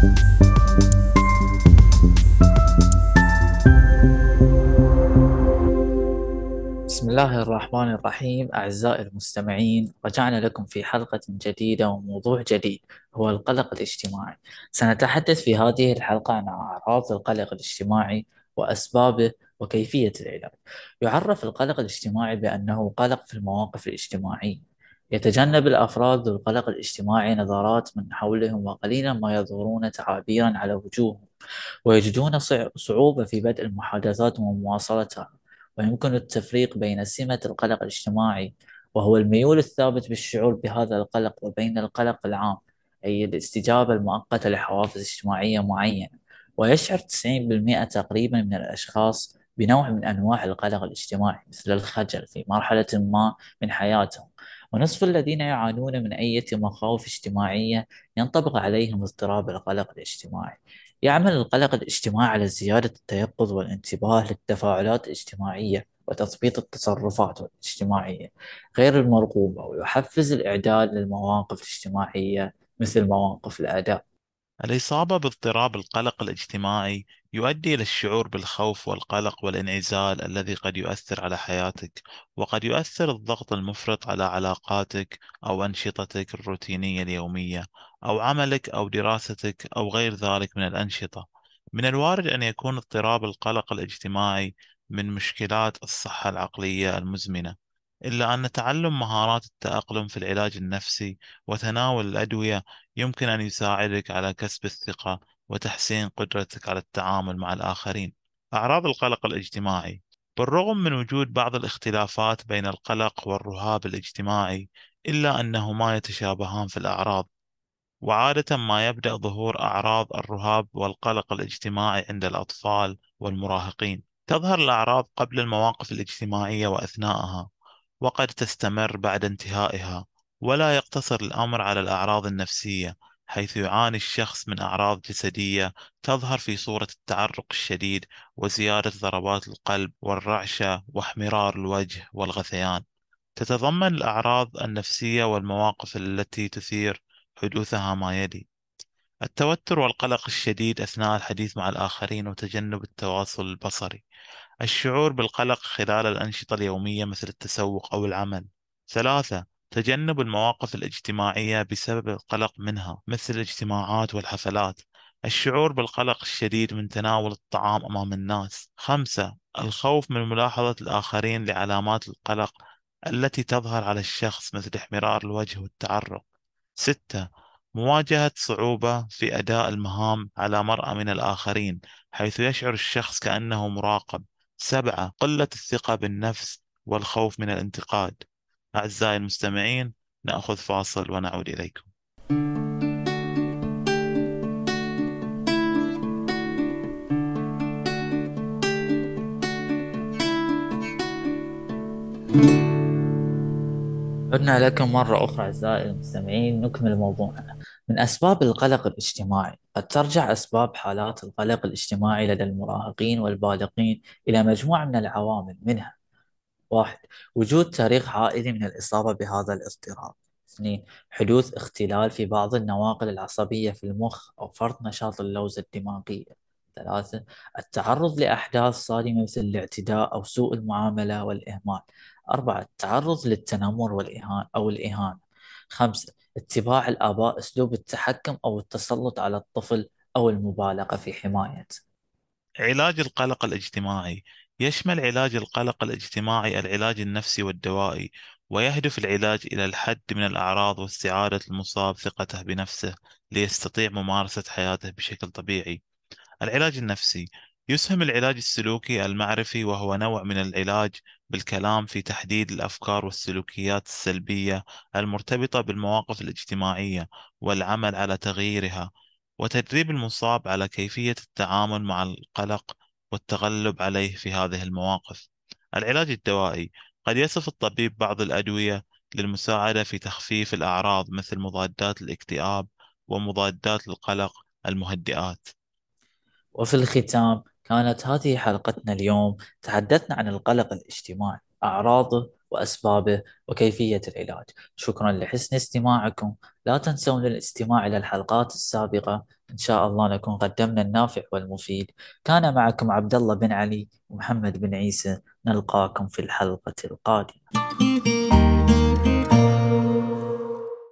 بسم الله الرحمن الرحيم أعزائي المستمعين رجعنا لكم في حلقة جديدة وموضوع جديد هو القلق الاجتماعي. سنتحدث في هذه الحلقة عن أعراض القلق الاجتماعي وأسبابه وكيفية العلاج. يعرف القلق الاجتماعي بأنه قلق في المواقف الاجتماعية. يتجنب الأفراد ذو القلق الاجتماعي نظرات من حولهم وقليلا ما يظهرون تعابيرا على وجوههم ويجدون صعوبة في بدء المحادثات ومواصلتها ويمكن التفريق بين سمة القلق الاجتماعي وهو الميول الثابت بالشعور بهذا القلق وبين القلق العام أي الاستجابة المؤقتة لحوافز اجتماعية معينة. ويشعر 90% تقريبا من الأشخاص بنوع من أنواع القلق الاجتماعي مثل الخجل في مرحلة ما من حياتهم ونصف الذين يعانون من أي مخاوف اجتماعية ينطبق عليهم اضطراب القلق الاجتماعي. يعمل القلق الاجتماعي على زيادة التيقظ والانتباه للتفاعلات الاجتماعية وتثبيط التصرفات الاجتماعية غير المرغوبة ويحفز الإعداد للمواقف الاجتماعية مثل مواقف الأداء. الإصابة باضطراب القلق الاجتماعي يؤدي إلى الشعور بالخوف والقلق والانعزال الذي قد يؤثر على حياتك وقد يؤثر الضغط المفرط على علاقاتك أو أنشطتك الروتينية اليومية أو عملك أو دراستك أو غير ذلك من الأنشطة. من الوارد أن يكون اضطراب القلق الاجتماعي من مشكلات الصحة العقلية المزمنة إلا أن تعلم مهارات التأقلم في العلاج النفسي وتناول الأدوية يمكن أن يساعدك على كسب الثقة وتحسين قدرتك على التعامل مع الآخرين. أعراض القلق الاجتماعي. بالرغم من وجود بعض الاختلافات بين القلق والرهاب الاجتماعي إلا أنهما يتشابهان في الأعراض. وعادة ما يبدأ ظهور أعراض الرهاب والقلق الاجتماعي عند الأطفال والمراهقين. تظهر الأعراض قبل المواقف الاجتماعية وأثناءها وقد تستمر بعد انتهائها ولا يقتصر الأمر على الأعراض النفسية. حيث يعاني الشخص من أعراض جسدية تظهر في صورة التعرق الشديد وزيادة ضربات القلب والرعشة واحمرار الوجه والغثيان. تتضمن الأعراض النفسية والمواقف التي تثير حدوثها ما يلي. التوتر والقلق الشديد أثناء الحديث مع الآخرين وتجنب التواصل البصري. الشعور بالقلق خلال الأنشطة اليومية مثل التسوق أو العمل. ثلاثة تجنب المواقف الاجتماعية بسبب القلق منها مثل الاجتماعات والحفلات. الشعور بالقلق الشديد من تناول الطعام أمام الناس. خمسة الخوف من ملاحظة الآخرين لعلامات القلق التي تظهر على الشخص مثل احمرار الوجه والتعرق. ستة مواجهة صعوبة في أداء المهام على مرأى من الآخرين حيث يشعر الشخص كأنه مراقب. سبعة قلة الثقة بالنفس والخوف من الانتقاد. أعزائي المستمعين نأخذ فاصل ونعود إليكم. عدنا لكم مرة أخرى أعزائي المستمعين نكمل موضوعنا. من أسباب القلق الاجتماعي قد ترجع أسباب حالات القلق الاجتماعي لدى المراهقين والبالغين إلى مجموعة من العوامل منها واحد. وجود تاريخ عائلي من الإصابة بهذا الاضطراب. اثنين حدوث اختلال في بعض النواقل العصبية في المخ أو فرط نشاط اللوزة الدماغية. ثلاثة التعرض لأحداث صادمة مثل الاعتداء أو سوء المعاملة والإهمال. أربعة التعرض للتنمر والإهانة أو الإهانة. خمسة اتباع الآباء أسلوب التحكم أو التسلط على الطفل أو المبالغة في حمايته. علاج القلق الاجتماعي. يشمل علاج القلق الاجتماعي العلاج النفسي والدوائي ويهدف العلاج إلى الحد من الأعراض واستعادة المصاب ثقته بنفسه ليستطيع ممارسة حياته بشكل طبيعي. العلاج النفسي يسهم العلاج السلوكي المعرفي وهو نوع من العلاج بالكلام في تحديد الأفكار والسلوكيات السلبية المرتبطة بالمواقف الاجتماعية والعمل على تغييرها وتدريب المصاب على كيفية التعامل مع القلق والتغلب عليه في هذه المواقف. العلاج الدوائي قد يصف الطبيب بعض الأدوية للمساعدة في تخفيف الأعراض مثل مضادات الاكتئاب ومضادات القلق المهدئات. وفي الختام كانت هذه حلقتنا اليوم تحدثنا عن القلق الاجتماعي أعراضه وأسبابه وكيفية العلاج. شكرا لحسن استماعكم. لا تنسون الاستماع إلى الحلقات السابقة. إن شاء الله نكون قدمنا النافع والمفيد. كان معكم عبد الله بن علي ومحمد بن عيسى. نلقاكم في الحلقة القادمة.